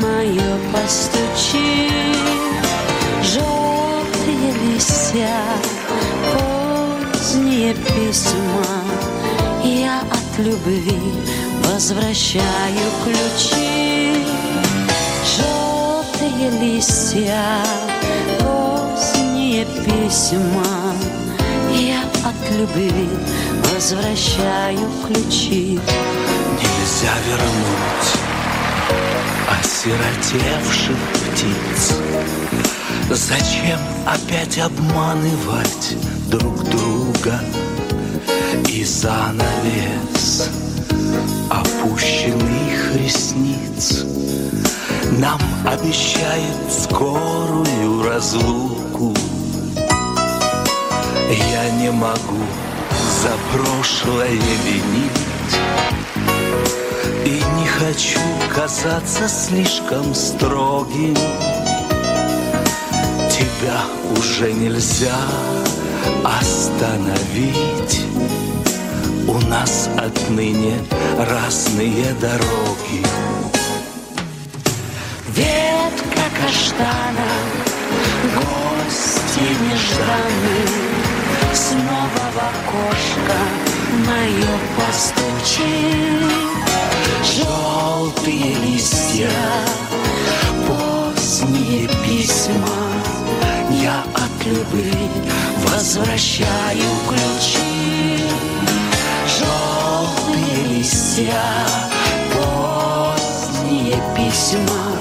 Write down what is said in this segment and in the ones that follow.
мое постучи. Желтые листья, поздние письма, я от любви возвращаю ключи. Желтые листья, поздние письма, я от любви возвращаю ключи. Нельзя вернуть осиротевших птиц. Зачем опять обманывать друг друга? И занавес опущенных ресниц Нам обещает скорую разлуку Я не могу за прошлое винить И не хочу казаться слишком строгим. Тебя уже нельзя остановить. У нас отныне разные дороги. Ветка каштана, гости нежданные, Снова в окошко мое постучи. Желтые листья, поздние письма, Я от любви возвращаю ключи. Желтые листья, поздние письма,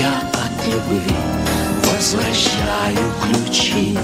Я от любви возвращаю ключи.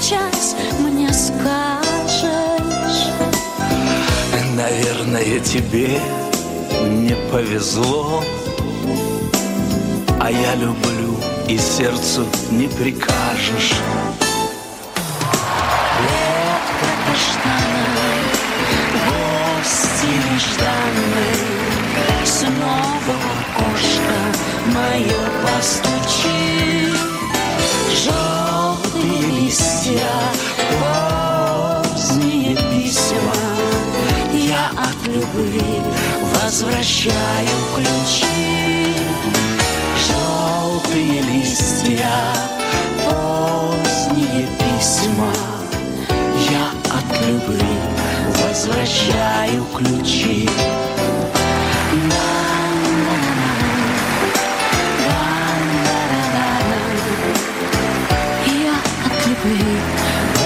Сейчас мне скажешь. Наверное, тебе не повезло А я люблю и сердцу не прикажешь Ветка каштана, гости нежданные, Снова окошко мое постучи. Возвращаю ключи. Желтые листья, поздние письма, Я от любви возвращаю ключи. Я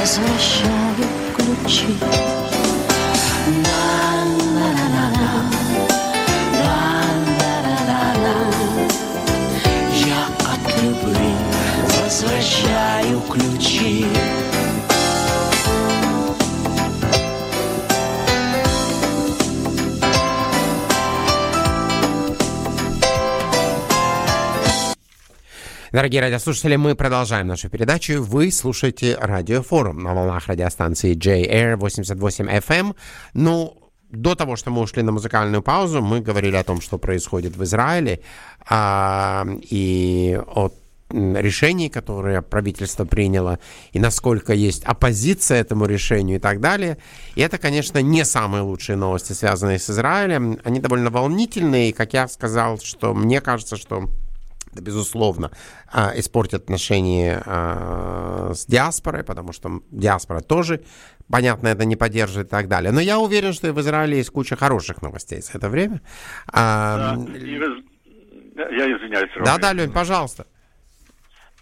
возвращаю ключи. Ключи. Дорогие радиослушатели, мы продолжаем нашу передачу. Вы слушаете радиофорум на волнах радиостанции J-Air 88 FM. Ну, до того, что мы ушли на музыкальную паузу, мы говорили о том, что происходит в Израиле, а, и о м, решении, которое правительство приняло, и насколько есть оппозиция этому решению и так далее. И это, конечно, не самые лучшие новости, связанные с Израилем. Они довольно волнительные, и, как я сказал, что мне кажется, что это, безусловно, а, испортит отношения а, с диаспорой, потому что диаспора тоже, понятно, это не поддерживает и так далее. Но я уверен, что и в Израиле есть куча хороших новостей за это время. А, Да, вы- Я извиняюсь. Да, да, Лень, пожалуйста.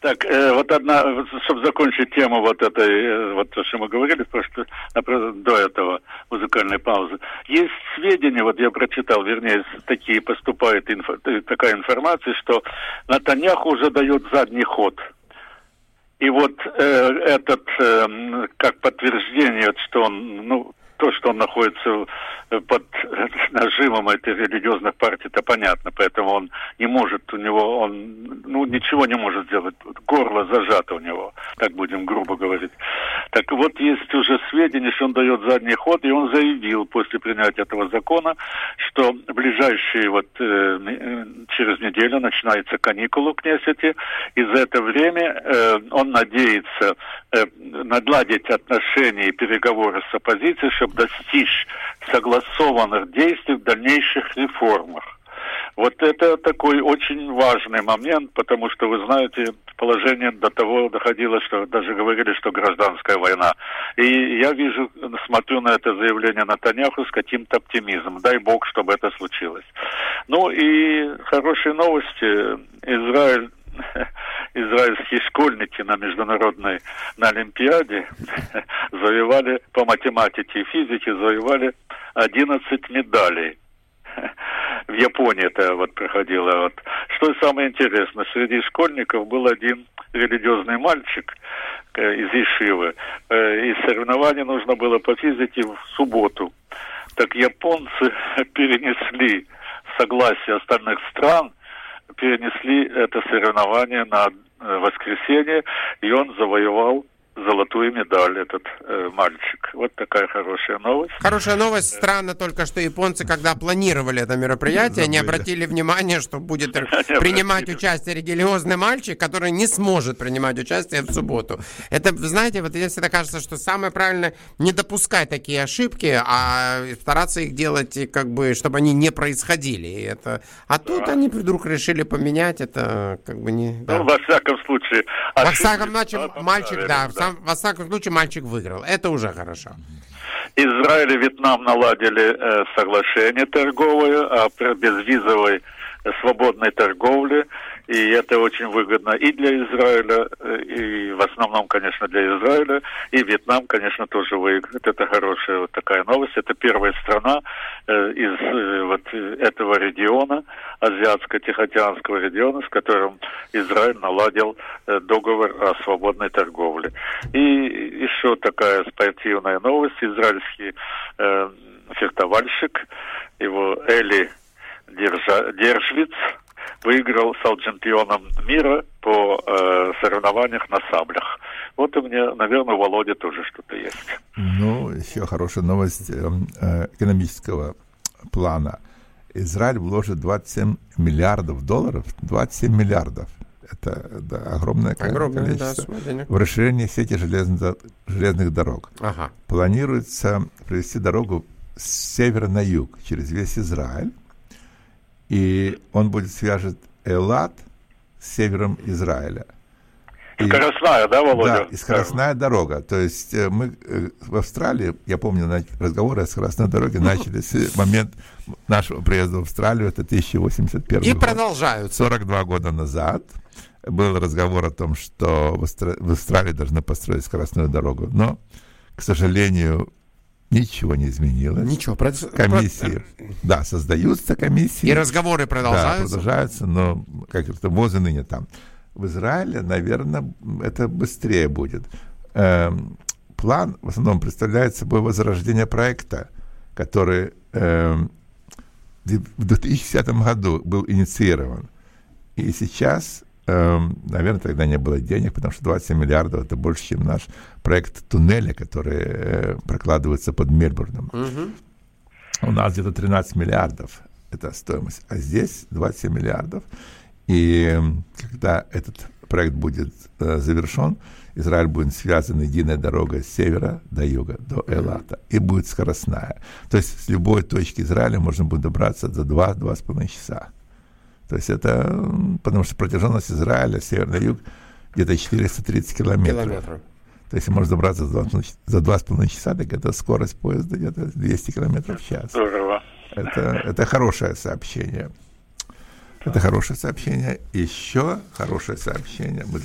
Так, э, вот одна, чтобы закончить тему вот этой, э, вот то, что мы говорили просто например, до этого музыкальной паузы. Есть сведения, вот я прочитал, вернее, такие поступает инфо- такая информация, что Натаньяху уже дает задний ход. И вот э, этот, э, как подтверждение, что он, ну, то, что он находится э, под нажимом этих религиозных партий, это понятно, поэтому он не может, у него, он, ну, ничего не может сделать, горло зажато у него, так будем грубо говорить. Так вот, есть уже сведения, что он дает задний ход, и он заявил после принятия этого закона, что ближайшие вот э, э через неделю начинается каникулы в Кнессете, и за это время э, он надеется э, надладить отношения и переговоры с оппозицией, чтобы достичь согласованных действий в дальнейших реформах. Вот это такой очень важный момент, потому что, вы знаете, положение до того доходило, что даже говорили, что гражданская война. И я вижу, смотрю на это заявление Натаняху с каким-то оптимизмом. Дай бог, чтобы это случилось. Ну и хорошие новости. Израиль израильские школьники на международной на Олимпиаде завоевали по математике и физике завоевали 11 медалей. В Японии это вот проходило. Вот. Что самое интересное, среди школьников был один религиозный мальчик э, из Ишивы. Э, и соревнование нужно было по физике в субботу. Так японцы перенесли согласие остальных стран – перенесли это соревнование на э, воскресенье, и он завоевал золотую медаль этот э, мальчик. Вот такая хорошая новость. Хорошая новость. Странно только, что японцы, когда планировали это мероприятие, не обратили внимания, что будет принимать участие религиозный мальчик, который не сможет принимать участие в субботу. Это, знаете, вот мне всегда кажется, что самое правильное не допускать такие ошибки, а стараться их делать, как бы, чтобы они не происходили. И это... А тут они вдруг решили поменять это, как бы не... Да. Ну, во всяком случае. Во всяком случае, мальчик, да, сам, во всяком случае, мальчик выиграл. Это уже хорошо. Израиль и Вьетнам наладили э, соглашение торговое о безвизовой э, свободной торговле и это очень выгодно и для Израиля, э, и в основном, конечно, для Израиля, и Вьетнам, конечно, тоже выиграет. Это хорошая вот такая новость. Это первая страна э, из э, вот этого региона, азиатско-тихоокеанского региона, с которым Израиль наладил э, договор о свободной торговле. И еще такая спортивная новость. Израильский э, фехтовальщик, его Эли Держа, Держвиц, выиграл стал чемпионом мира по э, соревнованиях на саблях. Вот у меня, наверное, у Володи тоже что-то есть. Ну, еще хорошая новость э, э экономического плана. Израиль вложит 27 миллиардов долларов, 27 миллиардов. Это да, огромное, огромное количество. Да, в расширении сети железных, железных дорог. Ага. Планируется провести дорогу с севера на юг через весь Израиль и он будет свяжет Элат с севером Израиля. И, скоростная, да, Володя? Да, и скоростная дорога. То есть э, мы э, в Австралии, я помню, разговоры о скоростной дороге начались в момент нашего приезда в Австралию, это 1081 и год. И продолжаются. 42 года назад был разговор о том, что в Австралии должны построить скоростную дорогу. Но, к сожалению, Ничего не изменилось. Ничего. Комиссии, да, создаются комиссии. И разговоры продолжаются. Да, продолжаются, но как это возы ныне там. В Израиле, наверное, это быстрее будет. Эм, план в основном представляет собой возрождение проекта, который эм, в 2010 году был инициирован. И сейчас наверное, тогда не было денег, потому что 27 миллиардов это больше, чем наш проект туннеля, который э, прокладывается под Мельбурном. Угу. У нас где-то 13 миллиардов это стоимость, а здесь 27 миллиардов. И эм, когда этот проект будет э, завершен, Израиль будет связан единой дорогой с севера до юга, до Элата, и будет скоростная. То есть с любой точки Израиля можно будет добраться за 2-2,5 часа. То есть это, потому что протяженность Израиля, северный юг, где-то 430 километров. километров. То есть можно добраться за 2,5 часа, так это скорость поезда где-то 200 километров в час. Здорово. Это, это хорошее сообщение. Это хорошее сообщение. Еще хорошее сообщение. Мы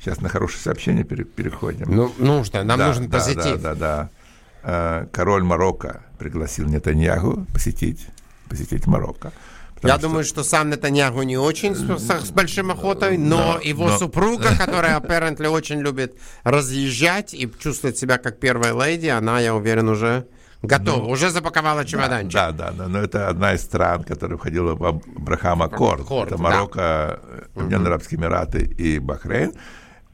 сейчас на хорошее сообщение переходим. Ну, нужно, нам да, нужен да, позитив. Да, да, да. Э, король Марокко пригласил Нетаньягу посетить, посетить Марокко. Я что... думаю, что сам Нетаньяху не очень с, с большим охотой, но да, его но... супруга, которая, apparently, очень любит разъезжать и чувствовать себя как первая леди, она, я уверен, уже Готово, уже запаковала чемоданчик. Да, да, да, но это одна из стран, которая входила в Абрахам Аккорд. Это да. Марокко, Объединенные Арабские Эмираты и Бахрейн.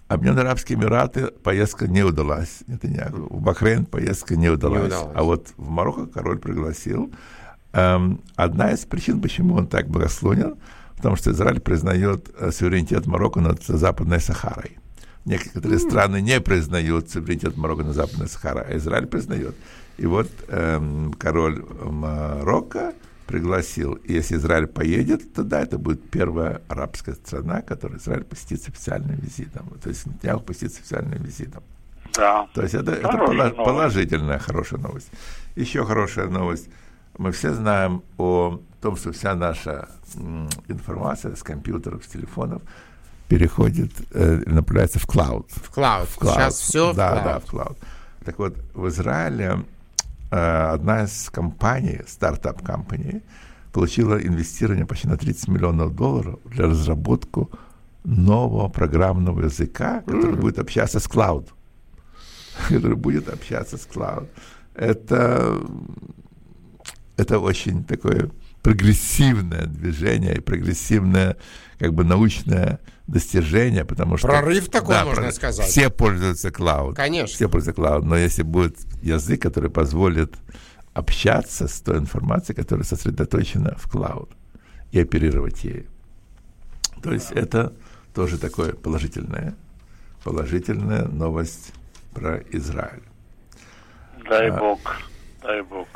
Объединенные Арабские Эмираты поездка не удалась. Это не, в Бахрейн поездка не удалась. удалась. А вот в Марокко король пригласил. Эм, одна из причин, почему он так благословен, потому что Израиль признает э, суверенитет Марокко над Западной Сахарой. Некоторые страны не признают суверенитет Марокко над Западной Сахарой, а Израиль признает. И вот эм, король Марокко пригласил. И если Израиль поедет, тогда это будет первая арабская страна, которую Израиль посетит с официальным визитом. То есть Нетаньяху посетит с официальным визитом. Да. То есть это, это новость. положительная, хорошая новость. Еще хорошая новость. Мы все знаем о том, что вся наша информация с компьютеров, с телефонов переходит, э, направляется в клауд. В клауд. В клауд. Сейчас все в да, клауд. да, в клауд. Так вот, в Израиле э, одна из компаний, стартап компании, получила инвестирование почти на 30 миллионов долларов для разработку нового программного языка, который будет общаться с клауд. Который будет общаться с клауд. Это, это очень такое прогрессивное движение и прогрессивное как бы научное достижение, потому что... Прорыв такой, можно прорыв. сказать. Все пользуются клауд. Конечно. Все пользуются клауд. Но если будет язык, который позволит общаться с той информацией, которая сосредоточена в клауд, и оперировать ею. То есть это тоже такое положительное, положительная новость про Израиль. Дай бог, дай бог.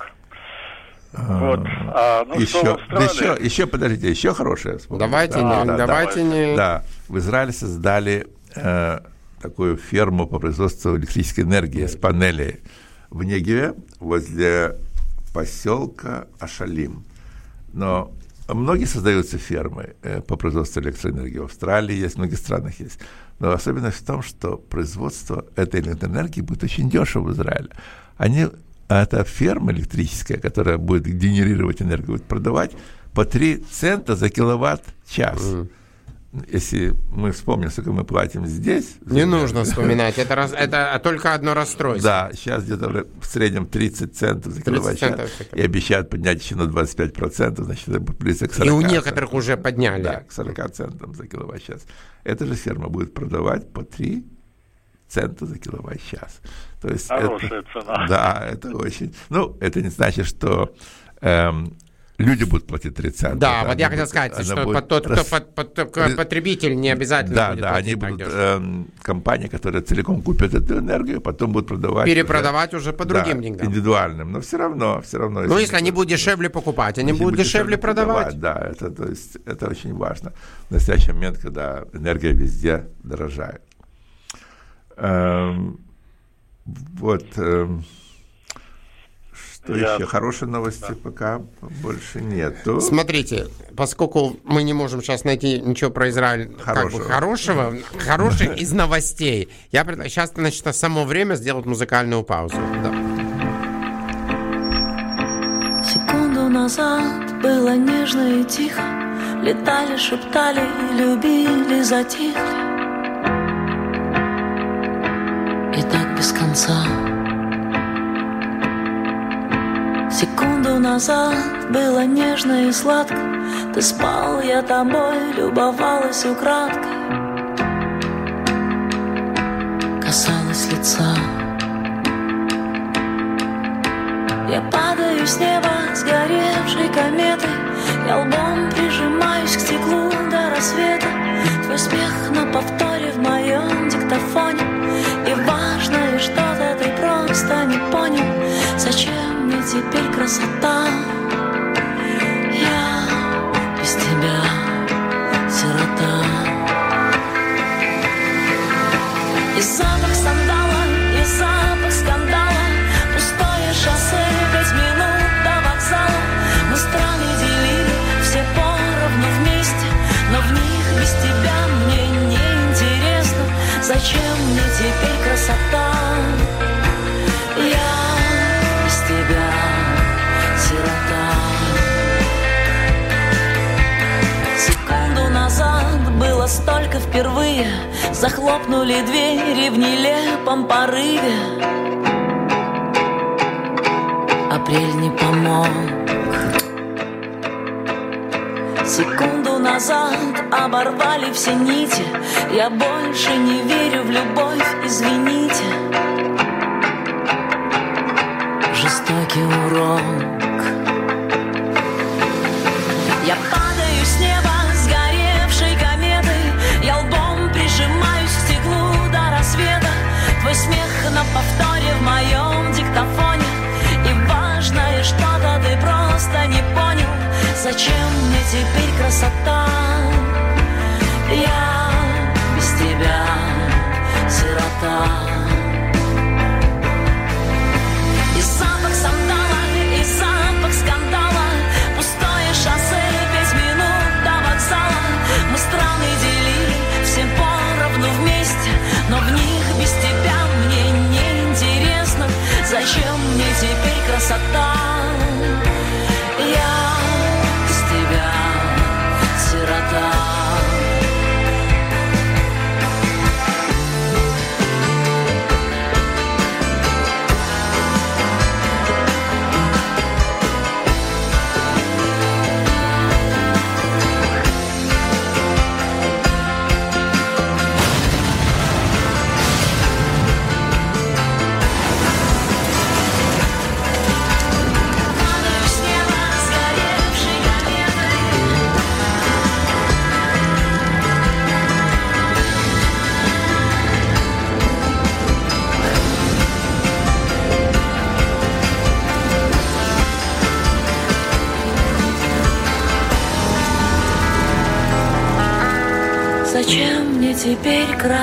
Вот. А, ну еще, что, да еще, еще, подождите, еще хорошее. вспомнил. Давайте не- давайте не- Да, в Израиле создали э, такую ферму по производству электрической энергии с панелей в Негеве возле поселка Ашалим. Но многие создаются фермы э, по производству электроэнергии. В Австралии есть, в многих странах есть. Но особенность в том, что производство этой электроэнергии будет очень дешево в Израиле. Они, а эта ферма электрическая, которая будет генерировать энергию, будет продавать по 3 цента за киловатт-час. Если мы вспомним, сколько мы платим здесь... Не за нужно вспоминать. Это, раз- это только одно расстройство. да, сейчас где-то в среднем 30 центов за 30 киловатт-час. И обещают поднять еще на 25%, значит, это будет близко к 40 И у некоторых уже подняли. Да, к 40 центам за киловатт-час. Эта же ферма будет продавать по 3 цента за киловатт-час. То есть Хорошая это, цена. Да, это очень... Ну, это не значит, что эм, люди будут платить 3 цента. Да, вот я хотел сказать, что будет под- тот, кто рас- под- под- только потребитель не обязательно Да, будет да, они будут, эм, компании, которые целиком купят эту энергию, потом будут продавать... Перепродавать уже по да, другим деньгам. индивидуальным, но все равно, все равно... Ну, если они будут дешевле покупать, они будут дешевле продавать. Да, это, то есть, это очень важно. В настоящий момент, когда энергия везде дорожает. Эм, вот. эм, что Я- еще? Хорошие новости пока больше нету. Смотрите, поскольку мы не можем сейчас найти ничего про Израиль как бы Хорошего. хорошего, хороших из новостей, я сейчас, значит, само время сделать музыкальную паузу. Да. Секунду назад было нежно и тихо Летали, шептали, любили, затихли так без конца. Секунду назад было нежно и сладко. Ты спал, я тобой любовалась украдкой. Касалась лица. Я падаю с неба сгоревшей кометой. Я лбом прижимаюсь к стеклу до рассвета. Твой смех на повторе в моем диктофоне теперь красота? Я без тебя сирота. И запах сандала, и запах скандала. Пустое шоссе, пять минут до вокзала. Мы страны делили, все поровну вместе. Но в них без тебя мне не интересно. Зачем мне теперь красота? Было столько впервые Захлопнули двери в нелепом порыве. Апрель не помог. Секунду назад оборвали все нити. Я больше не верю в любовь, извините. Жестокий урок. Я повторе в моем диктофоне И важное что-то ты просто не понял Зачем мне теперь красота? Я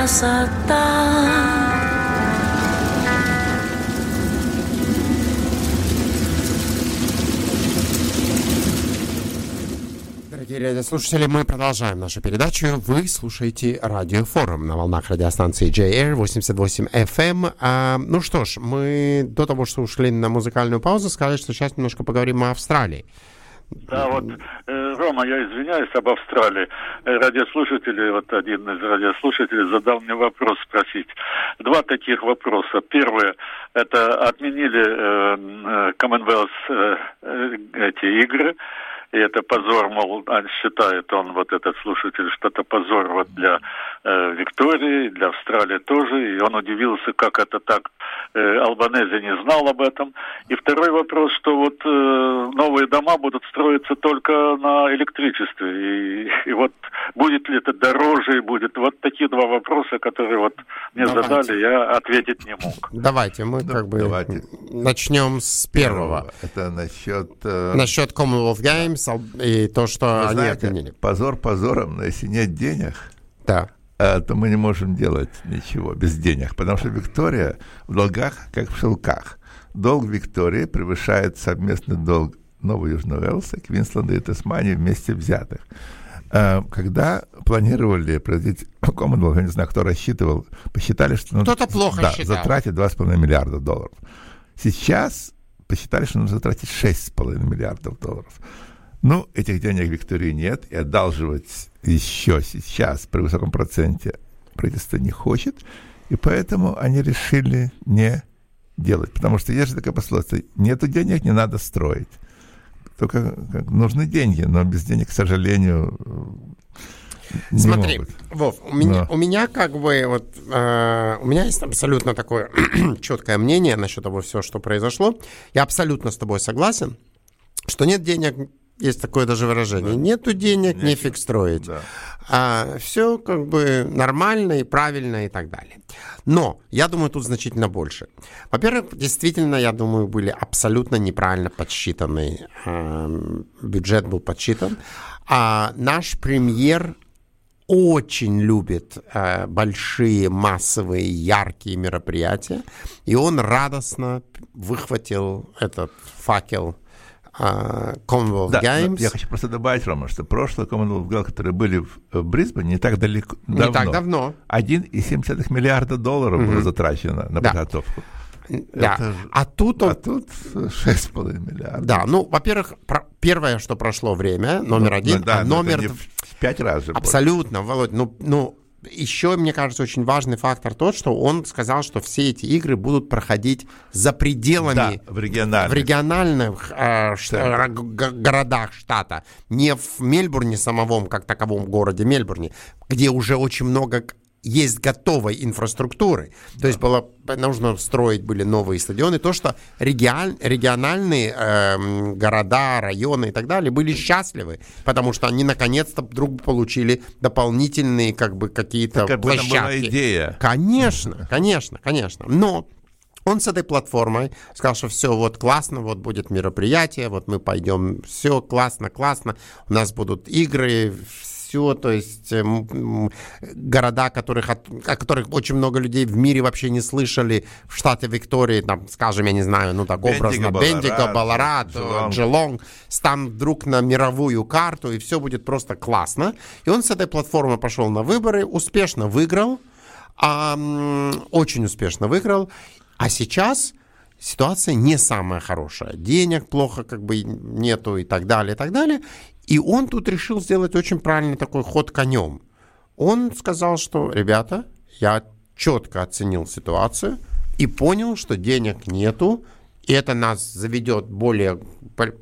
красота? Дорогие радиослушатели, мы продолжаем нашу передачу. Вы слушаете радиофорум на волнах радиостанции JR 88 FM. А, ну что ж, мы до того, что ушли на музыкальную паузу, сказали, что сейчас немножко поговорим о Австралии. Да, вот, э, Рома, я извиняюсь об Австралии. Э, Радиослушатели, вот один из радиослушателей задал мне вопрос спросить. Два таких вопроса. Первое, это отменили э, э, Commonwealth э, эти игры, и это позор, мол, он считает он, вот этот слушатель, что это позор вот для э, Виктории, для Австралии тоже, и он удивился, как это так, э, Албанези не знал об этом. И второй вопрос, что вот э, новые дома будут строиться только на электричестве, и, и вот будет ли это дороже, и будет вот такие два вопроса, которые вот мне Давайте. задали, я ответить не мог. Давайте, мы как бы давайте. начнем с первого. Это насчет... э, Насчет Commonwealth Games ал- и то, что вы они знаете, отменили. позор позором, но если нет денег, Да. э, то мы не можем делать ничего без денег, потому что Виктория в долгах, как в шелках. Долг Виктории превышает совместный долг Нового Южного Уэльса, Квинсленда и Тасмании вместе взятых. Э, Когда планировали производить Commonwealth, я не знаю, кто рассчитывал, посчитали, что нужно Кто-то плохо да, считал. затратить 2,5 миллиарда долларов. Сейчас посчитали, что нужно затратить 6,5 миллиардов долларов. Ну, этих денег Виктории нет, и одалживать еще сейчас при высоком проценте правительство не хочет, и поэтому они решили не делать. Потому что есть же такая пословица, нету денег, не надо строить. Только как, нужны деньги, но без денег, к сожалению, не Смотри, могут. Вов, у меня, Да. у меня как бы вот э, у меня есть абсолютно такое четкое мнение насчет того всего, что произошло. Я абсолютно с тобой согласен, что нет денег, есть такое даже выражение, нету денег, нефиг строить. Да. все как бы нормально и правильно и так далее. Но я думаю, тут значительно больше. Во-первых, действительно, я думаю, были абсолютно неправильно подсчитаны. эм, бюджет был подсчитан. А наш премьер очень любит э, большие, массовые, яркие мероприятия, и он радостно выхватил этот факел э, Commonwealth Да, Games. я хочу просто добавить, Рома, что прошлые Commonwealth Games, которые были в, в Брисбене, не так далеко, Не давно. так давно. 1,7 миллиарда долларов было затрачено на Да. подготовку. Да. Это А тут он А тут 6,5 миллиардов. Да, ну, во-первых, про- первое, что прошло время, номер Ну, один, да, а но номер в пять раз же больше. абсолютно, Володь, ну, ну, еще, мне кажется, очень важный фактор тот, что он сказал, что все эти игры будут проходить за пределами Да, в региональных. в региональных э, ш- Да. э, г- городах штата, не в Мельбурне самом, как таковом городе Мельбурне, где уже очень много есть готовой инфраструктуры. То есть было, нужно строить были новые стадионы. То, что регион- региональные эм, города, районы и так далее были счастливы, потому что они наконец-то вдруг получили дополнительные как бы какие-то Так этом была площадки. идея. Конечно, конечно, конечно. Но он с этой платформой сказал, что все вот классно, вот будет мероприятие, вот мы пойдем, все классно, классно, у нас будут игры, все, то есть эм, города, которых, от- о которых очень много людей в мире вообще не слышали, в штате Виктории, там, скажем, я не знаю, ну так Бендиго, образно, Балларад, Бендиго, Баларат, Джелонг. Джелонг, станут вдруг на мировую карту, и все будет просто классно. И он с этой платформы пошел на выборы, успешно выиграл, а, очень успешно выиграл. А сейчас ситуация не самая хорошая. Денег плохо как бы нету и так далее, и так далее. И он тут решил сделать очень правильный такой ход конем. Он сказал, что, ребята, я четко оценил ситуацию и понял, что денег нету, и это нас заведет более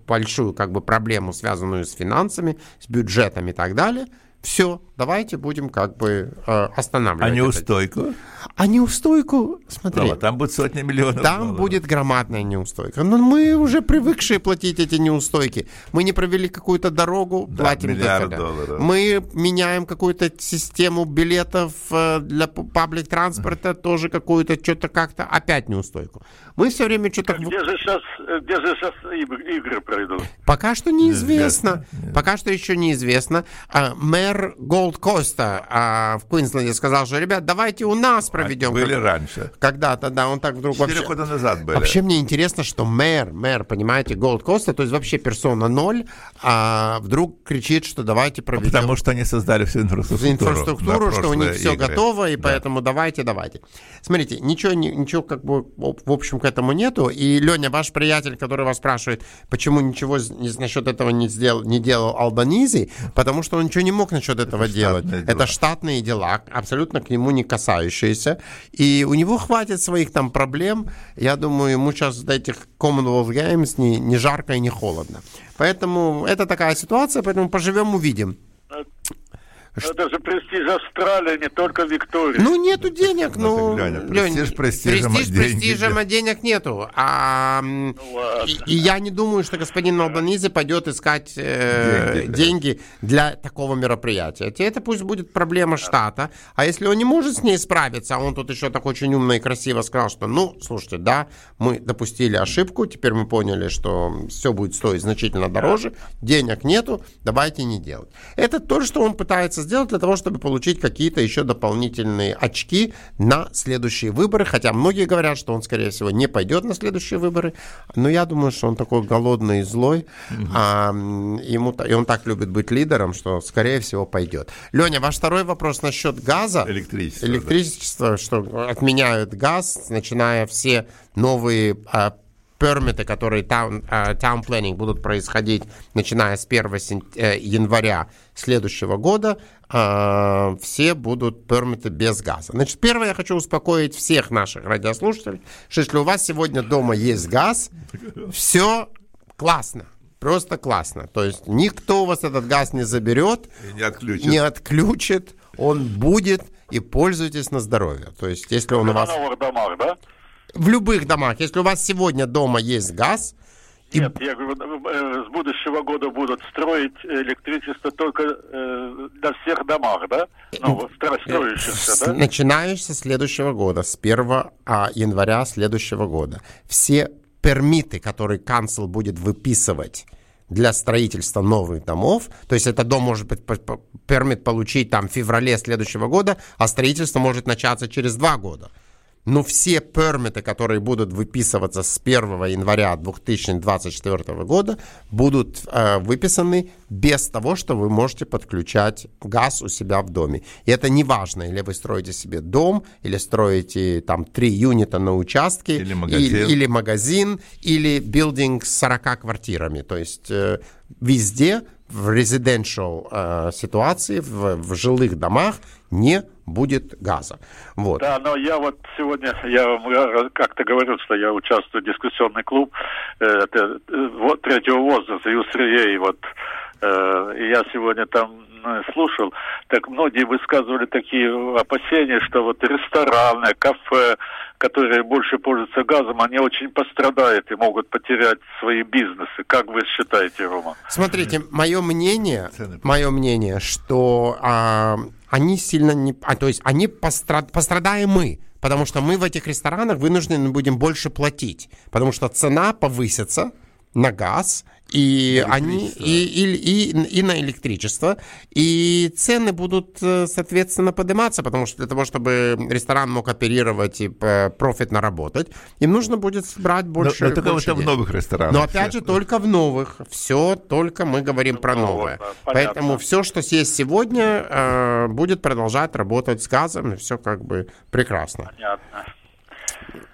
большую как бы проблему, связанную с финансами, с бюджетом и так далее. Все, давайте будем как бы э, останавливать. А это. неустойку? А неустойку, смотри, Право, там будет сотни миллионов там долларов. будет громадная неустойка. Но мы уже привыкшие платить эти неустойки. Мы не провели какую-то дорогу, Да, платим миллиард долларов. Мы меняем какую-то систему билетов э, для паблик транспорта, тоже какую-то, что-то как-то, опять неустойку. Мы все время что-то... Где же сейчас, где же сейчас игры пройдут? Пока что неизвестно. Неизвестно. Пока что еще неизвестно. А, мэр Голд Коста а, в Квинсленде сказал, что, ребят, давайте у нас проведем. Были как- раньше. Когда-то, да, он так вдруг Четыре вообще... года назад были. Вообще мне интересно, что мэр, мэр, понимаете, Голд Коста, то есть вообще персона ноль, а вдруг кричит, что давайте проведем Потому что они создали всю инфраструктуру. инфраструктуру, что у них все игры. готово, и Да. поэтому давайте, давайте. Смотрите, ничего, ничего как бы в общем к этому нету. И Леня, ваш приятель, который вас спрашивает, почему ничего насчет этого не сделал, не делал Албанизи, потому что он ничего не мог насчет этого делать. штатные дела. Это штатные дела, абсолютно к нему не касающиеся. И у него хватит своих там проблем. Я думаю, ему сейчас до этих Commonwealth Games не, не жарко и не холодно. Поэтому это такая ситуация, поэтому поживем, увидим. Это же престиж Австралии, не только Виктории. Ну, нету денег, ну... так, Леня, престиж престижем, а престиж деньги престижем, а денег нету. А, ладно. и, и я не думаю, что господин Албанизи пойдет искать э, Деньги, деньги для такого мероприятия. Это пусть будет проблема штата. А если он не может с ней справиться, а он тут еще так очень умно и красиво сказал, что, ну, слушайте, да, мы допустили ошибку, теперь мы поняли, что все будет стоить значительно дороже, денег нету, давайте не делать. Это то, что он пытается сделать для того, чтобы получить какие-то еще дополнительные очки на следующие выборы, хотя многие говорят, что он, скорее всего, не пойдет на следующие выборы, но я думаю, что он такой голодный и злой, а, м, ему, и он так любит быть лидером, что, скорее всего, пойдет. Леня, ваш второй вопрос насчет газа. Электричество, Электричество, что отменяют газ, начиная все новые а, пермиты, которые таун, а, town planning будут происходить, начиная с 1 сен- э, января следующего года, а, все будут пермиты без газа. Значит, первое, я хочу успокоить всех наших радиослушателей, что если у вас сегодня дома есть газ, все классно. Просто классно. То есть никто у вас этот газ не заберет, И не отключат. не отключит, он будет, и пользуйтесь на здоровье. То есть, если он у вас... новых домах, да? В любых домах, если у вас сегодня дома есть газ, и Нет, я говорю, э, с будущего года будут строить электричество только э, на всех домах, да? Ну, строящихся, да? начиная со следующего года, с 1 а, января следующего года, все пермиты, которые канцел будет выписывать для строительства новых домов, то есть этот дом может быть пермит получить там в феврале следующего года, а строительство может начаться через два года. Но все пермиты, которые будут выписываться с 1 января 2024 года, будут э, выписаны без того, что вы можете подключать газ у себя в доме. И это не важно, или вы строите себе дом, или строите там три юнита на участке, Или магазин. или, или магазин, или билдинг с 40 квартирами. То есть э, везде в residential э, ситуации, в, в жилых домах не будет газа. Вот. Да, но я вот сегодня, я вам как-то говорил, что я участвую в дискуссионный клуб э, это, э, вот, третьего возраста, ЮСРЕ, и вот э, и я сегодня там э, слушал, так многие высказывали такие опасения, что вот рестораны, кафе, которые больше пользуются газом, они очень пострадают и могут потерять свои бизнесы. Как вы считаете, Рома? Смотрите, мое мнение, мое мнение, что а, они сильно не, а, то есть они пострад, пострадаем мы, потому что мы в этих ресторанах вынуждены будем больше платить, потому что цена повысится на газ, и они и, и, и, и на электричество, и цены будут, э, соответственно, подниматься, потому что для того, чтобы ресторан мог оперировать и э, профитно работать, им нужно будет брать Но, больше. но только больше вот в новых ресторанах. Но опять же, только в новых. Все только мы говорим про Ну, новое. вот, да, понятно. Поэтому все, что есть сегодня, э, будет продолжать работать с газом, и все как бы прекрасно. Понятно.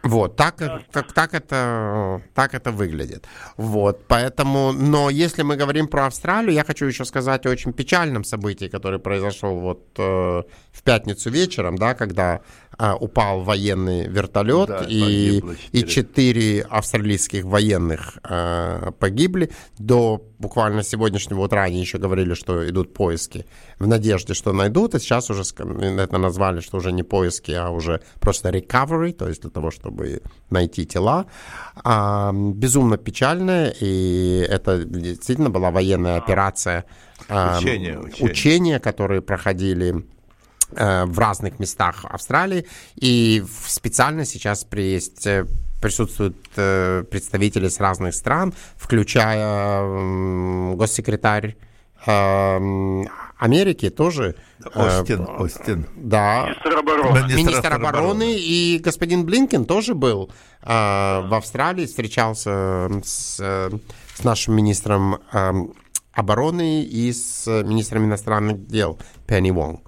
Вот, так, так, так, это, так это выглядит. Вот, поэтому, но если мы говорим про Австралию, я хочу еще сказать о очень печальном событии, которое произошло вот э, в пятницу вечером, да, когда э, упал военный вертолет Да, и, и четыре. австралийских военных э, погибли. До буквально сегодняшнего утра они еще говорили, что идут поиски в надежде, что найдут, и сейчас уже это назвали, что уже не поиски, а уже просто recovery, то есть для того, чтобы найти тела. А, безумно печально, и это действительно была военная операция. а, Учения, учения. учения, которые проходили э, в разных местах Австралии. И специально сейчас есть, э, присутствуют э, представители с разных стран, включая госсекретарь Америки тоже. э, Остин, Остин. Да, Министр обороны. Министр министр обороны. обороны и господин Блинкен тоже был э, в Австралии, встречался с, э, с нашим министром э, обороны и с министром иностранных дел Пенни Вонг.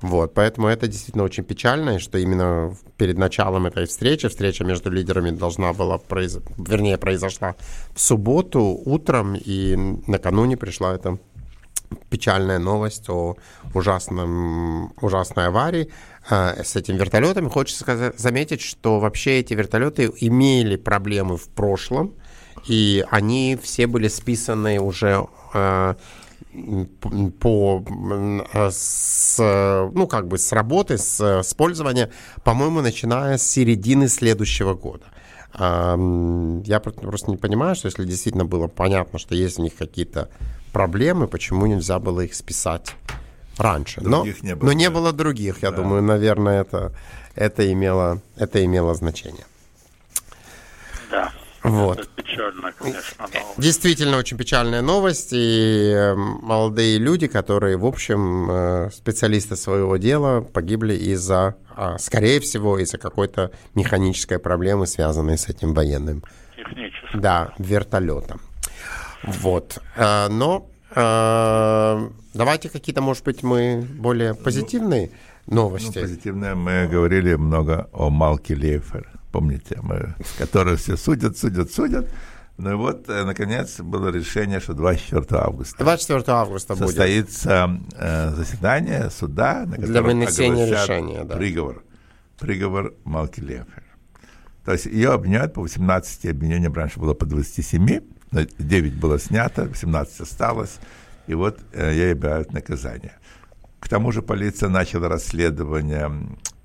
Вот, поэтому это действительно очень печально, что именно перед началом этой встречи, встреча между лидерами должна была, произ... вернее, произошла в субботу утром, и накануне пришла эта печальная новость о ужасном, ужасной аварии э, с этим вертолетом. Хочется сказать, заметить, что вообще эти вертолеты имели проблемы в прошлом, и они все были списаны уже э, по э, с, ну как бы с работы, с э, с пользования, по-моему, начиная с середины следующего года. Я про- просто не понимаю, что если действительно было понятно, что есть у них какие-то проблемы, почему нельзя было их списать раньше. Но, Других не было, но не да. было других, я думаю, наверное, это, это, имело, это имело значение. Да. Вот. Это печально, конечно, но... Действительно очень печальная новость, и э, молодые люди, которые, в общем, э, специалисты своего дела, погибли из-за, а, скорее всего, из-за какой-то механической проблемы, связанной с этим военным, технически. да, вертолетом. Вот. Э, Но э, давайте какие-то, может быть, мы более позитивные Ну, новости. позитивное мы говорили много о Малке Лейфер. Помните, мы, которые все судят, судят, судят. Ну и вот, э, наконец, было решение, что 24 августа 24 августа будет. состоится э, заседание суда, на Для котором вынесения огласят решения, да. приговор. Приговор Малки Лейфер. То есть ее обвиняют по 18 обвинениям, раньше было по 27, но 9 было снято, 18 осталось, и вот э, ей объявляют наказание. К тому же полиция начала расследование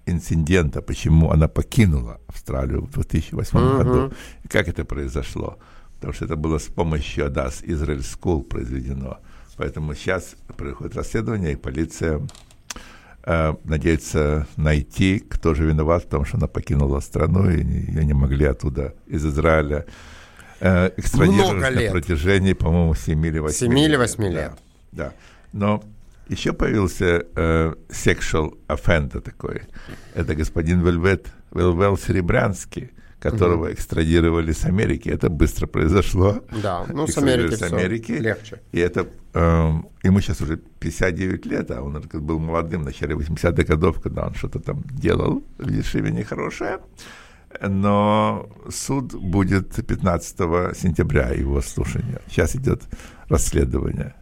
инцидента, почему она покинула Австралию в 2008 году, и как это произошло. Потому что это было с помощью ADAS Israel School произведено. Поэтому сейчас происходит расследование, и полиция э, надеется найти, кто же виноват, потому что она покинула страну, и ее не могли оттуда из Израиля э, экстрадировать Много на лет. протяжении, по-моему, 7 или 8 Семи или восьми лет. Да, да. Но еще появился э, sexual offender такой. Это господин Вельвет, Велвел Серебрянский, которого экстрадировали с Америки. Это быстро произошло. Да, ну с Америки с Америки. легче. И это эм, ему сейчас уже 59 лет, а он был молодым в начале 80-х годов, когда он что-то там делал в Ешиве нехорошее. Но суд будет 15 сентября его слушания. Сейчас идет расследование,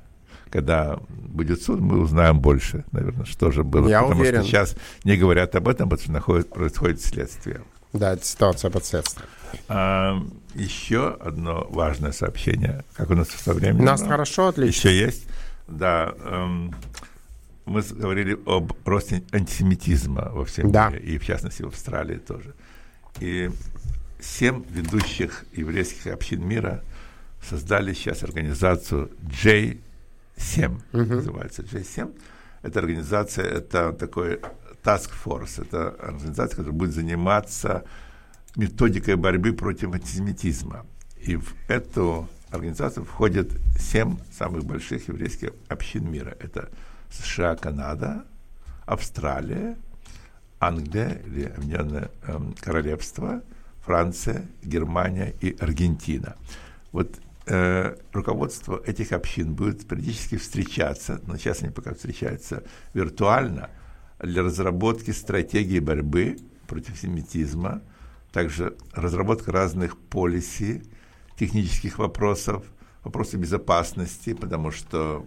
когда будет суд, мы узнаем больше, наверное, что же было. Я потому уверен. что сейчас не говорят об этом, потому что находит, происходит следствие. Да, это ситуация под следствием. А, еще одно важное сообщение. Как у нас со временем? У нас хорошо, отлично. Еще есть. Да. эм, мы говорили об росте антисемитизма во всем Да. мире, и в частности в Австралии тоже. И семь ведущих еврейских общин мира создали сейчас организацию J7, называется J7. Эта организация, это такой task force, это организация, которая будет заниматься методикой борьбы против антисемитизма. И в эту организацию входят семь самых больших еврейских общин мира. Это США, Канада, Австралия, Англия или Объединенное эм, Королевство, Франция, Германия и Аргентина. Вот э, руководство этих общин будет периодически встречаться, но сейчас они пока встречаются виртуально, для разработки стратегии борьбы против семитизма, также разработка разных полисий, технических вопросов, вопросы безопасности, потому что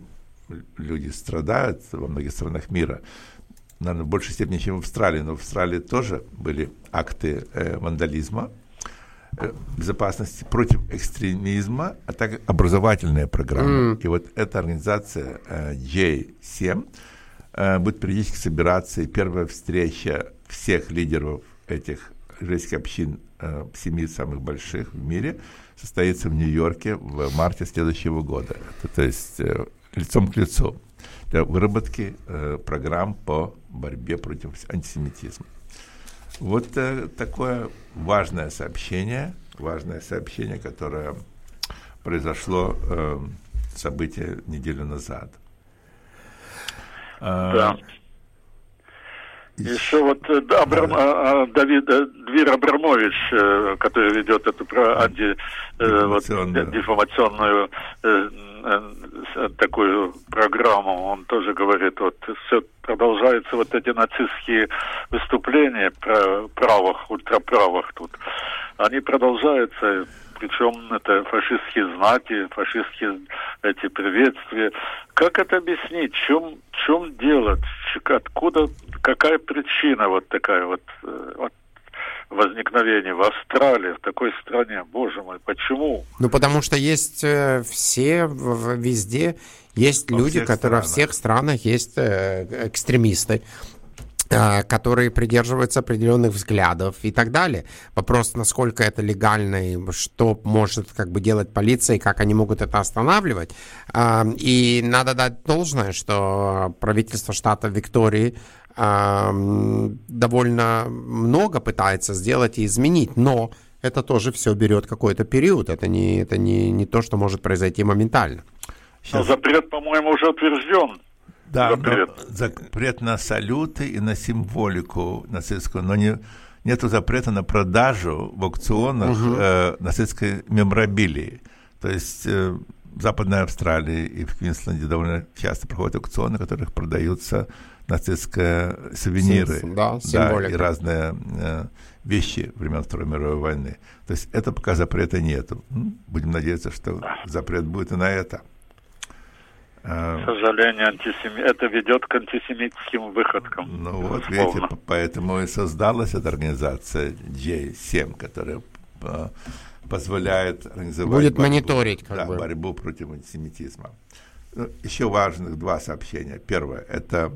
люди страдают во многих странах мира, наверное, в большей степени, чем в Австралии, но в Австралии тоже были акты э, вандализма, э, безопасности против экстремизма, а также образовательная программа. И вот эта организация э, J7 э, будет периодически собираться, и первая встреча всех лидеров этих еврейских общин, э, семи самых больших в мире, состоится в Нью-Йорке в марте следующего года. Это, то есть э, лицом к лицу для выработки э, программ по борьбе против антисемитизма. Вот э, такое важное сообщение, важное сообщение, которое произошло э, событие неделю назад. А, Да. Еще вот э, да, Абрам- а, а, Давид э, Двир Абрамович, э, который ведет эту про анти, э, вот, Дефамационную. Э, э, такую программу, он тоже говорит, вот все продолжаются вот эти нацистские выступления про правых, ультраправых тут. Они продолжаются, причем это фашистские знаки, фашистские эти приветствия. Как это объяснить? Чем, чем дело? Откуда, какая причина вот такая вот, э, вот возникновения в Австралии, в такой стране? Боже мой, почему? Ну, потому что есть э, все, везде есть Во люди, которые странах. всех странах есть э, экстремисты э, которые придерживаются определенных взглядов и так далее. Вопрос, насколько это легально и что может как бы делать полиция, и как они могут это останавливать. И надо дать должное, что правительство штата Виктории довольно много пытается сделать и изменить, но это тоже все берет какой-то период. Это не, это не, не то, что может произойти моментально. Но запрет, по-моему, уже утвержден. Да, запрет. но запрет на салюты и на символику нацистскую, но не, нету запрета на продажу в аукционах э, нацистской меморабилии. То есть э, в Западной Австралии и в Квинсленде довольно часто проходят аукционы, в которых продаются нацистские сувениры Сим- да, и разные э, вещи времен Второй мировой войны. То есть это пока запрета нету. М, Будем надеяться, что запрет будет и на это. Э, К сожалению, антисеми... это ведет к антисемитским выходкам. Ну вот, видите, поэтому и создалась эта организация J7, которая э, позволяет организовать Будет борьбу- мониторить, как да, бы. борьбу против антисемитизма. Ну, еще важных два сообщения. Первое, это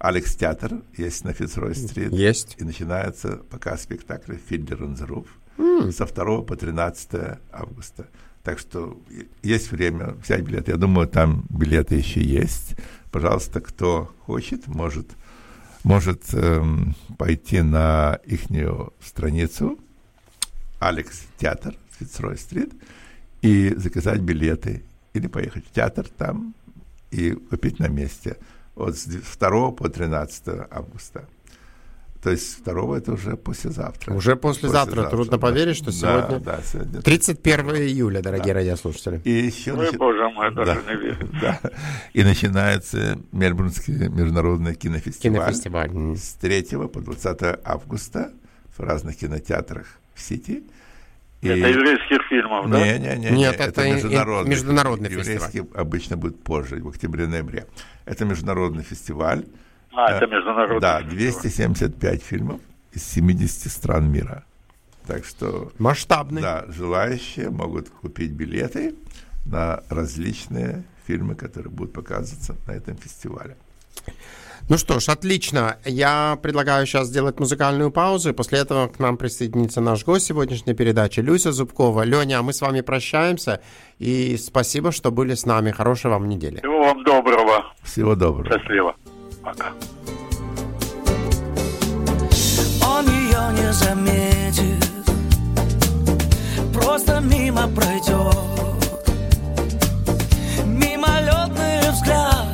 Алекс Театр, есть на Фицрой-стрит. Есть. И начинается показ спектакля «Фидлер the Roof» со 2 по 13 августа. Так что есть время взять билеты. Я думаю, там билеты еще есть. Пожалуйста, кто хочет, может, может эм, пойти на их страницу Алекс Театр, Фицрой-стрит, и заказать билеты. Или поехать в театр там и купить на месте. Вот с 2 по 13 августа. То есть 2 это уже послезавтра. Уже послезавтра. Трудно поверить, что Да, сегодня Да, сегодня. 31 июля, дорогие радиослушатели. И еще Ой, начи- боже мой, даже Да. не верю. Да. И начинается Мельбурнский международный кинофестиваль. Кинофестиваль. С 3 по 20 августа в разных кинотеатрах в Сити. И- Это еврейских фильмов, да? Не, не, не, Нет, не, это и международный, международный Еврейский обычно будет позже, в октябре-ноябре. Это международный фестиваль. А, это Э, международный Да, фестиваль. 275 фильмов из 70 стран мира. Так что, Масштабный. да, желающие могут купить билеты на различные фильмы, которые будут показываться на этом фестивале. Ну что ж, отлично. Я предлагаю сейчас сделать музыкальную паузу, и после этого к нам присоединится наш гость сегодняшней передачи Люся Зубкова. Леня, а мы с вами прощаемся, и спасибо, что были с нами. Хорошей вам недели. Всего вам доброго. Всего доброго. Счастливо. Пока. Он ее не заметит Просто мимо пройдет Мимолетные взгляды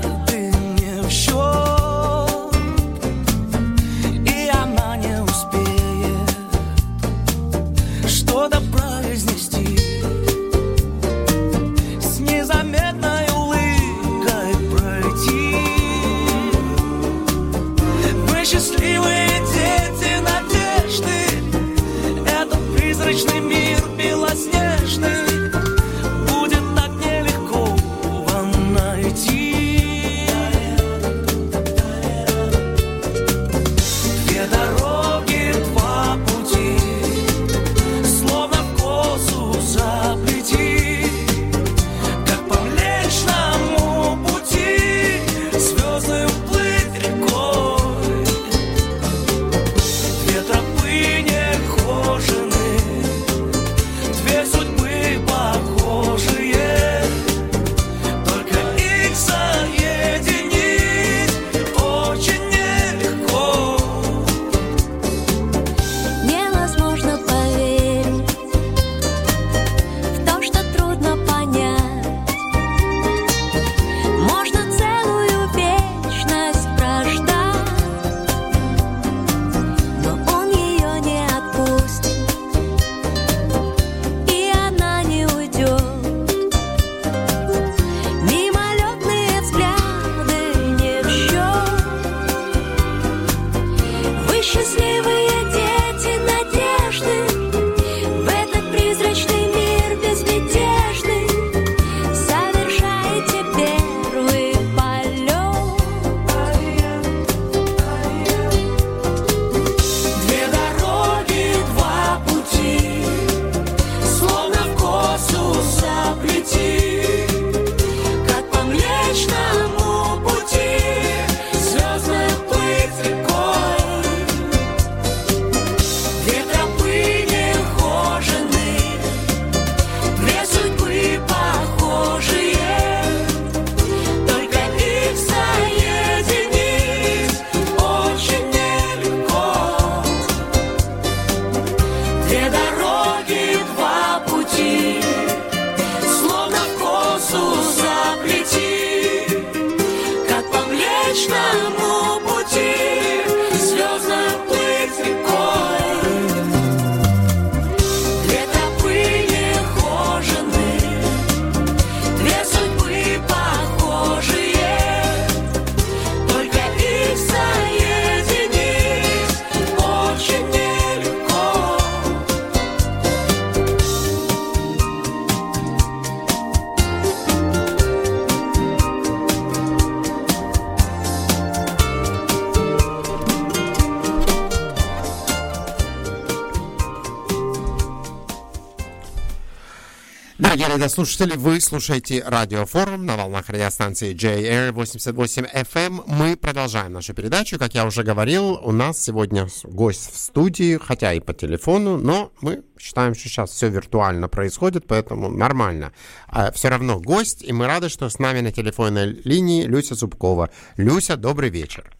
Радиослушатели, вы слушаете радиофорум на волнах радиостанции JR 88 FM. Мы продолжаем нашу передачу. Как я уже говорил, у нас сегодня гость в студии, хотя и по телефону, но мы считаем, что сейчас все виртуально происходит, поэтому нормально. А все равно гость, и мы рады, что с нами на телефонной линии Люся Зубкова. Люся, добрый вечер.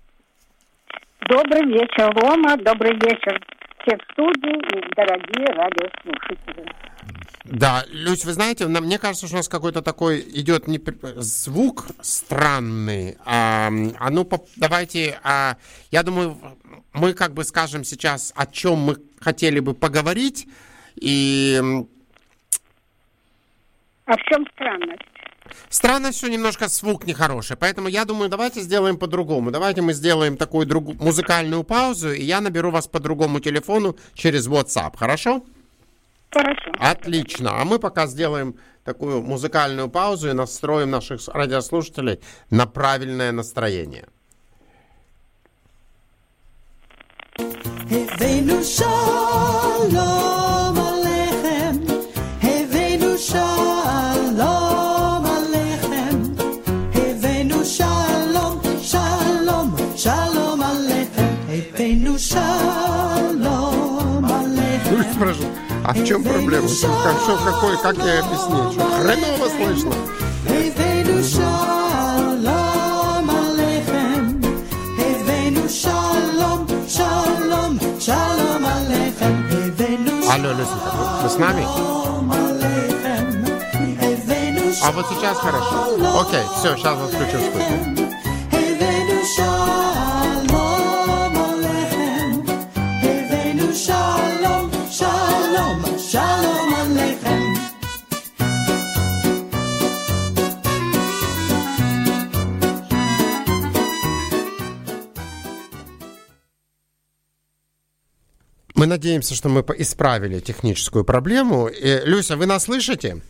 Добрый вечер, Рома. Добрый вечер все в студии и дорогие радиослушатели. Да, Люсь, вы знаете, мне кажется, что у нас какой-то такой идет не звук странный. А, а ну, давайте, а, я думаю, мы как бы скажем сейчас, о чем мы хотели бы поговорить. И А в чем странность? Странно все немножко, звук нехороший. Поэтому я думаю, давайте сделаем по-другому. Давайте мы сделаем такую друг... музыкальную паузу, и я наберу вас по другому телефону через WhatsApp. Хорошо? Хорошо. Отлично. А мы пока сделаем такую музыкальную паузу и настроим наших радиослушателей на правильное настроение. Hey, спрашивают, а в чем проблема? Что, как, что, какой, как я объясню? Что, хреново слышно? Алло, Люсенька, вы, вы с нами? А вот сейчас хорошо. Окей, все, сейчас отключу спутник. Мы надеемся, что мы исправили техническую проблему. Э, Люся, вы нас слышите?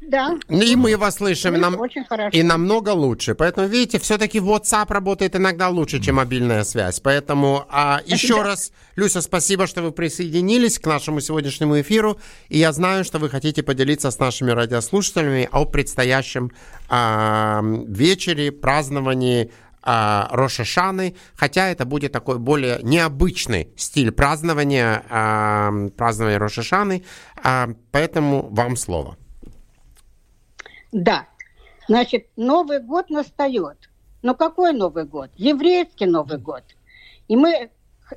Да. И мы вас слышим, нам, очень хорошо. и намного лучше. Поэтому, видите, все-таки WhatsApp работает иногда лучше, чем мобильная связь. Поэтому а, еще раз, Люся, спасибо, что вы присоединились к нашему сегодняшнему эфиру. И я знаю, что вы хотите поделиться с нашими радиослушателями о предстоящем а, вечере, праздновании а, Рошашаны, хотя это будет такой более необычный стиль празднования, а, празднования Рошашаны. А, поэтому вам слово. Да. Значит, Новый год настает. Но какой Новый год? Еврейский Новый год. И мы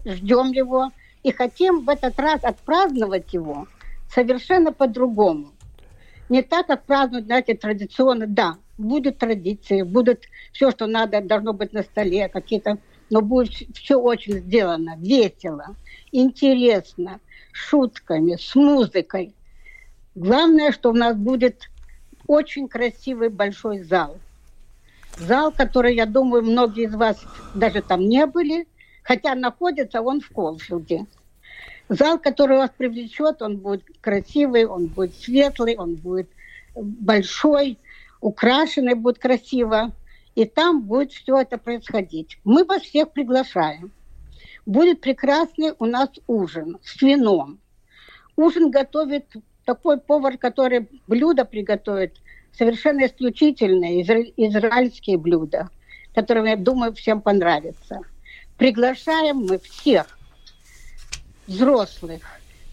ждем его и хотим в этот раз отпраздновать его совершенно по-другому. Не так, как празднуют, знаете, традиционно. Да, будут традиции, будут все, что надо, должно быть на столе, какие-то, но будет все очень сделано весело, интересно, шутками, с музыкой. Главное, что у нас будет очень красивый большой зал. Зал, который, я думаю, многие из вас даже там не были, хотя находится он в Колфилде. Зал, который вас привлечет, он будет красивый, он будет светлый, он будет большой, украшенный будет красиво. И там будет все это происходить. Мы вас всех приглашаем. Будет прекрасный у нас ужин с вином. Ужин готовит такой повар, который блюдо приготовит, совершенно исключительные изра- израильские блюда, которые, я думаю, всем понравятся. Приглашаем мы всех взрослых,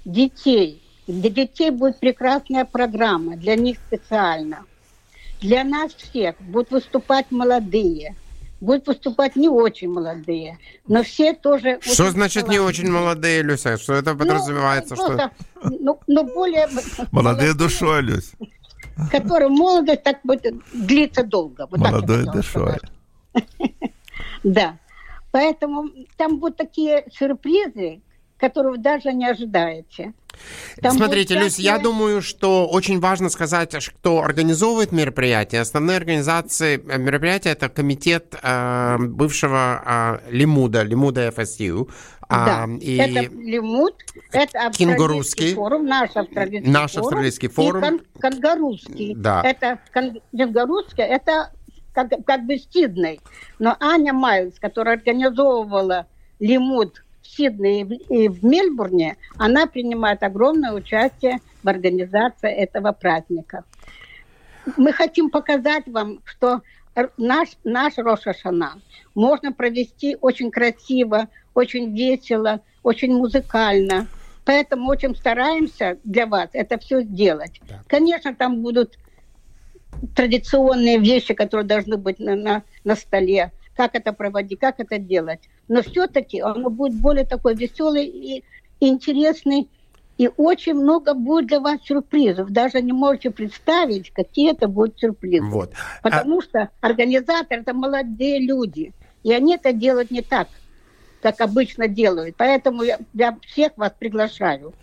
детей. Для детей будет прекрасная программа, для них специально. Для нас всех будут выступать молодые, будут выступать не очень молодые, но все тоже... Что очень значит не талантливые. очень молодые, Люся? Что это подразумевается? Ну, что... просто, ну, ну, более... Молодые душой, Люсь. Который молодость так будет длиться долго. Вот Молодой душой. Да. Поэтому там будут такие сюрпризы, которые вы даже не ожидаете. Там Смотрите, Люсь, я думаю, что очень важно сказать, кто организовывает мероприятие. Основные организации э, мероприятия это комитет э, бывшего э, Лимуда, Лимуда ФСЮ. Да, А, и это Лимут, это австралийский форум, наш австралийский Наш форум. австралийский и форум. кон- конгарусский. Да. Это кон- кенгурусский, это как, как бы Сидней. Но Аня Майлз, которая организовывала Лимут в Сиднее и в- и в Мельбурне, она принимает огромное участие в организации этого праздника. Мы хотим показать вам, что наш, наш Рошашана можно провести очень красиво, очень весело, очень музыкально. Поэтому очень стараемся для вас это все сделать. Конечно, там будут традиционные вещи, которые должны быть на, на, на столе, как это проводить, как это делать. Но все-таки оно будет более такой веселый и интересный, и очень много будет для вас сюрпризов. Даже не можете представить, какие это будут сюрпризы. вот. Потому что организаторы это молодые люди. И они это делают не так, как обычно делают. Поэтому я, я всех вас приглашаю.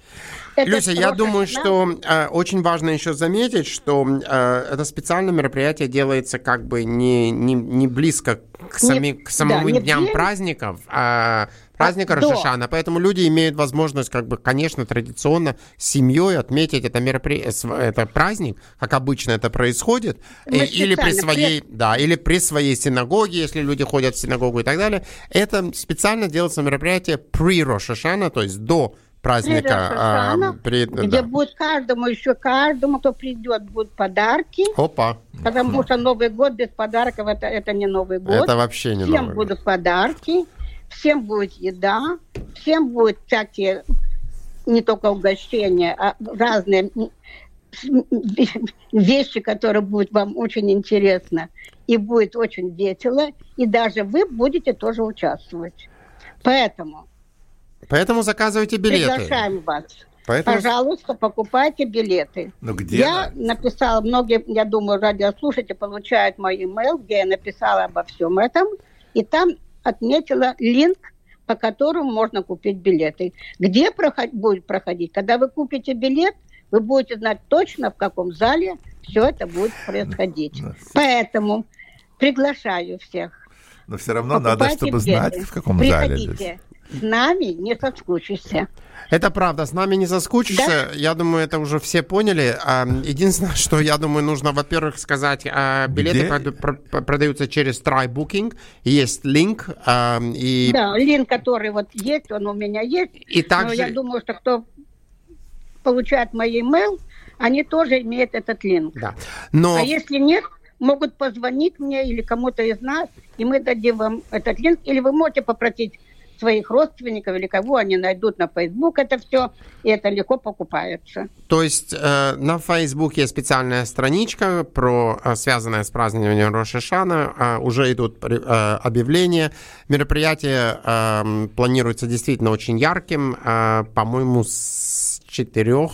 Это Люся, я думаю, нам- что э, очень важно еще заметить, что э, это специальное мероприятие делается как бы не, не, не близко к, Не- сами, к самому да, не дням ближе. праздников, а, праздника До. Рошашана, поэтому люди имеют возможность, как бы, конечно, традиционно с семьей отметить это мероприятие, это праздник, как обычно это происходит, Мы и- или при своей, да, или при своей синагоге, если люди ходят в синагогу и так далее. Это специально делается мероприятие при Рошашана, то есть до праздника. Рошашана, при- где да. будет каждому, еще каждому, кто придет, будут подарки. Опа, Потому что Новый год без подарков это, это не Новый год. это вообще не всем Новый год. будут подарки, всем будет еда, всем будет всякие не только угощения, а разные вещи, которые будут вам очень интересно. И будет очень весело. И даже вы будете тоже участвовать. Поэтому Поэтому заказывайте билеты. приглашаем вас. Поэтому... Пожалуйста, покупайте билеты. Ну где? Я написала, многие, я думаю, радиослушатели получают мой имейл, где я написала обо всем этом, и там отметила линк, по которому можно купить билеты. Где проход- будет проходить? Когда вы купите билет, вы будете знать точно, в каком зале все это будет происходить. Ну, Поэтому приглашаю всех. Но все равно надо, Покупайте чтобы билеты. знать, в каком зале. Приходите. С нами не соскучишься. Это правда, с нами не соскучишься. Я думаю, это уже все поняли. А, Единственное, что я думаю, нужно, во-первых, сказать, а, билеты Где? продаются через Trybooking, есть линк, а, и Да, линк, который вот есть, он у меня есть. И Но также- я думаю, что кто получает мой email, они тоже имеют этот линк. да. Но А если нет, могут позвонить мне или кому-то из нас, и мы дадим вам этот линк. Или вы можете попросить своих родственников или кого они найдут на Facebook это все, и это легко покупается. То есть э, на Facebook есть специальная страничка, про, э, связанная с празднованием Рошашана. Э, уже идут э, объявления. Мероприятие э, планируется действительно очень ярким. э, по-моему, с 4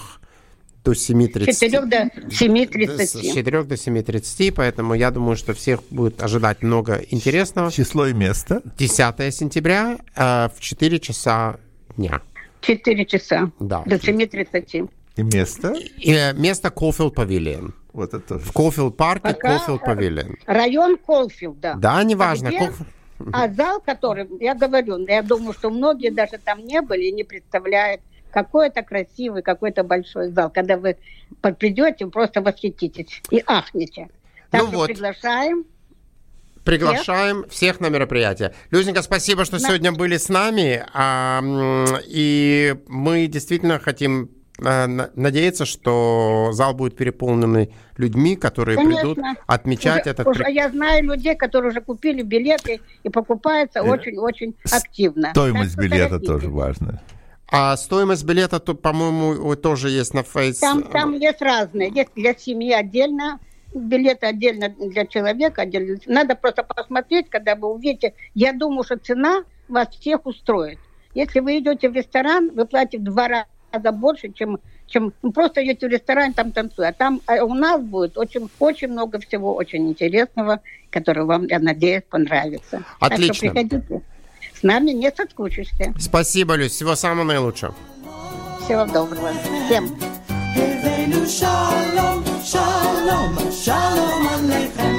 до 7.30. С 4 до С 7.30. 4 до 7.30, поэтому я думаю, что всех будет ожидать много интересного. Число и место. 10 сентября э, в 4 часа дня. 4 часа Да. до 7.30. И место. И, э, место Кофилд Павильон. Вот это тоже. В Кофилд парке Пока- Кофилд Павильон. Район Колфилда. Да, неважно. А где? Коф- А зал, который, я говорю, я думаю, что многие даже там не были и не представляют, какой это красивый, какой-то большой зал. Когда вы придете, вы просто восхититесь и ахнете. Так Ну что вот. приглашаем. Приглашаем всех на мероприятие. Люзенька, спасибо, что На- сегодня были с нами. А, и мы действительно хотим э, на- надеяться, что зал будет переполненный людьми, которые придут Конечно. отмечать Уже- этот... уже Я знаю людей, которые уже купили билеты и покупаются очень-очень активно. Стоимость билета тоже важная. А стоимость билета, то, по-моему, тоже есть на фейс... Там, там есть разные. Есть для семьи отдельно, билеты отдельно для человека. Отдельно. Надо просто посмотреть, когда вы увидите. Я думаю, что цена вас всех устроит. Если вы идете в ресторан, вы платите в два раза больше, чем, чем ну, просто идете в ресторан, там танцуют. А там а у нас будет очень, очень много всего очень интересного, которое вам, я надеюсь, понравится. Так Отлично. что приходите. С нами не соскучишься. Спасибо, Люсь. Всего самого наилучшего. Всего доброго. Всем. Шалом, шалом, шалом алейхем.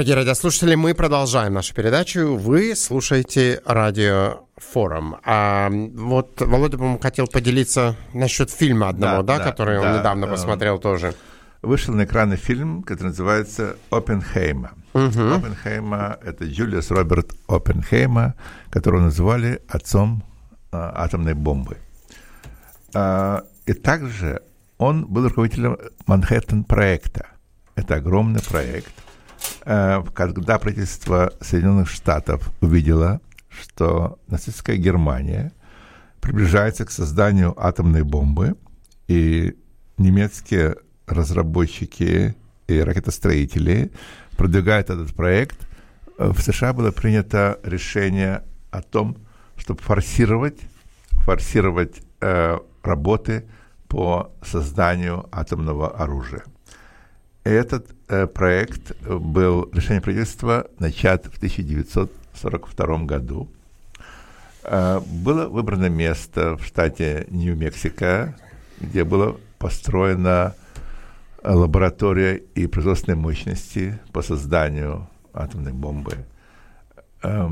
Дорогие радиослушатели, мы продолжаем нашу передачу. Вы слушаете радиофорум. А вот Володя, по-моему, хотел поделиться насчет фильма одного, да, Да, да, который он да, недавно э, посмотрел тоже. Вышел на экраны фильм, который называется «Оппенхейма». Оппенхейма — это Джулиус Роберт Оппенхейма, которого называли отцом а, атомной бомбы. А, и также он был руководителем Манхэттен-проекта. Это огромный проект. А, когда правительство Соединенных Штатов увидело, что нацистская Германия приближается к созданию атомной бомбы, и немецкие разработчики и ракетостроители продвигают этот проект. В США было принято решение о том, чтобы форсировать, форсировать э, работы по созданию атомного оружия. Этот э, проект был, решение правительства, начат в 1942 году. Э, было выбрано место в штате Нью-Мексико, где была построена лаборатория и производственные мощности по созданию атомной бомбы. Э,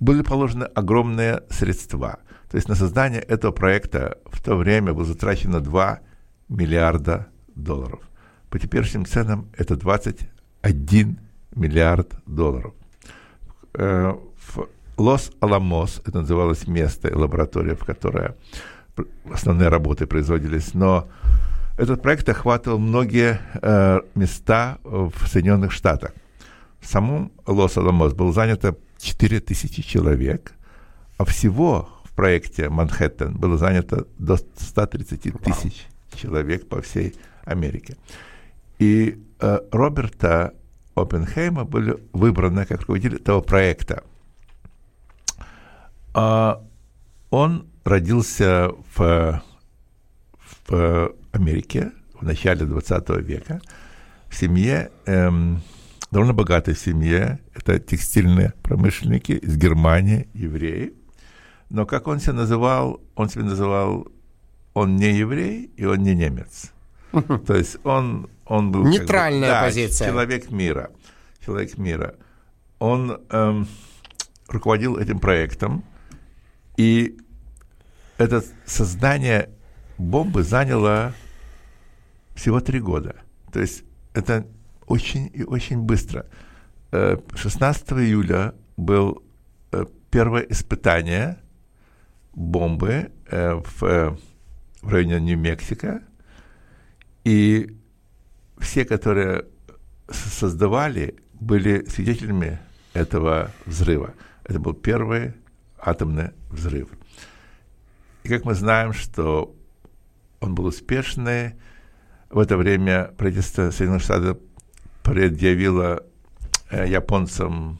были положены огромные средства. То есть на создание этого проекта в то время было затрачено 2 миллиарда долларов. По теперешним ценам это 21 миллиард долларов. Э, в Лос-Аламос, это называлось место, лаборатория, в которой основные работы производились, но этот проект охватывал многие э, места в Соединенных Штатах. В самом Лос-Аламос было занято 4000 человек, а всего в проекте Манхэттен было занято до 130 тысяч человек по всей Америке. И э, Роберта Оппенхейма были выбраны как руководитель этого проекта. А он родился в, в Америке в начале 20 века в семье эм, довольно богатой семье. Это текстильные промышленники из Германии, евреи. Но как он себя называл? Он себя называл, он не еврей и он не немец. То есть он, он был... Нейтральная как бы, да, позиция. Человек мира. Человек мира. Он эм, руководил этим проектом, и это создание бомбы заняло всего три года. То есть это очень и очень быстро. 16 июля был э, первое испытание бомбы э, в, э, в районе Нью-Мексико, и все, которые создавали, были свидетелями этого взрыва. Это был первый атомный взрыв. И как мы знаем, что он был успешный, в это время правительство Соединенных Штатов предъявила э, японцам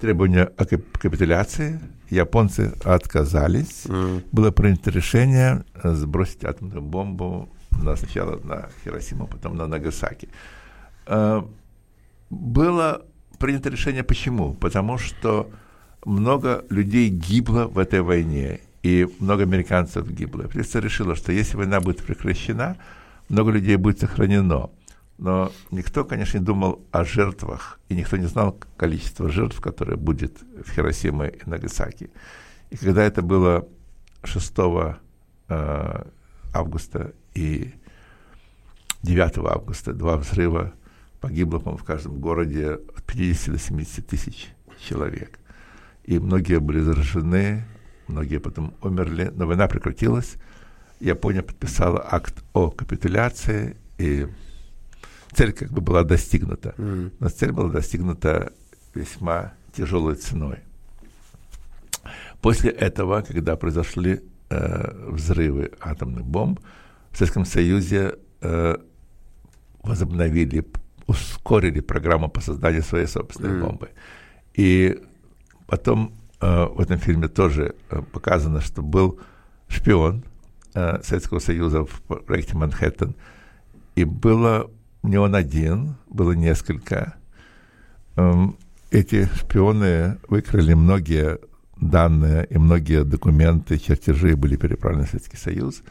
требования о капитуляции. Японцы отказались. Mm. Было принято решение сбросить атомную бомбу на, сначала на Хиросиму, потом на Нагасаки. Э, было принято решение почему? Потому что много людей гибло в этой войне, и много американцев гибло. Правительство решило, что если война будет прекращена, много людей будет сохранено. Но никто, конечно, не думал о жертвах, и никто не знал количество жертв, которое будет в Хиросиме и Нагасаки. И когда это было 6 э, августа и 9 августа, два взрыва, погибло, по-моему, в каждом городе от 50 до 70 тысяч человек. И многие были заражены, многие потом умерли, но война прекратилась. Япония подписала акт о капитуляции, и цель как бы была достигнута. Но цель была достигнута весьма тяжелой ценой. После этого, когда произошли э, взрывы атомных бомб, в Советском Союзе э, возобновили, ускорили программу по созданию своей собственной Mm. бомбы. И потом э, в этом фильме тоже э, показано, что был шпион э, Советского Союза в проекте Манхэттен, и было не он один, было несколько. Эм, эти шпионы выкрали многие данные и многие документы, чертежи были переправлены в Советский Союз.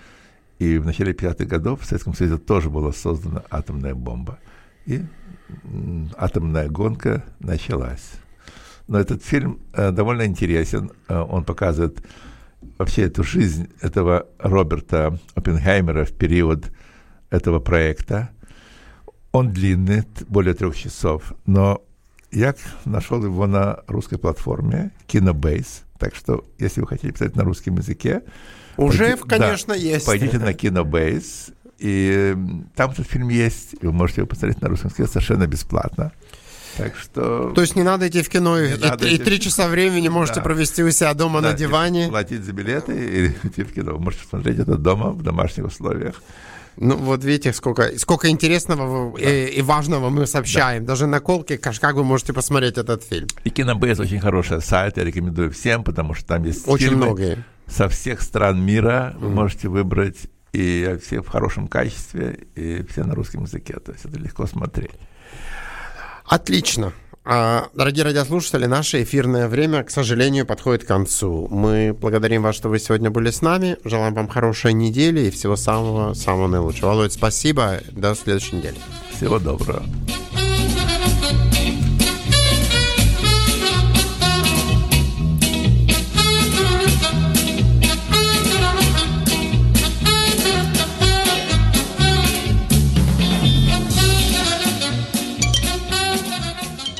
И в начале 50-х годов в Советском Союзе тоже была создана атомная бомба. И атомная гонка началась. Но этот фильм э, довольно интересен. Э, он показывает вообще эту жизнь этого Роберта Оппенгеймера в период этого проекта. Он длинный, более трех часов, но я нашел его на русской платформе Кинобейс. Так что, если вы хотите писать на русском языке, Уже, пойди- конечно, да, есть. Пойдите на Кинобейс, и там этот фильм есть, и вы можете его посмотреть на русском языке совершенно бесплатно. Так что... То есть не надо идти в кино, и, и в три часа времени можете Да. провести у себя дома Да, на диване. Платить за билеты и идти в кино. Можете смотреть это дома в домашних условиях. Ну, вот видите, сколько, сколько интересного в- и, и важного мы сообщаем. Даже на колке, как, как вы можете посмотреть этот фильм. И Кинобейс очень хороший сайт, я рекомендую всем, потому что там есть Очень фильмы многие. Со всех стран мира. Вы можете выбрать и все в хорошем качестве, и все на русском языке. То есть это легко смотреть. Отлично. А, Дорогие радиослушатели, наше эфирное время, к сожалению, подходит к концу. Мы благодарим вас, что вы сегодня были с нами. Желаем вам хорошей недели и всего самого-самого наилучшего. Володь, спасибо. До следующей недели. Всего доброго.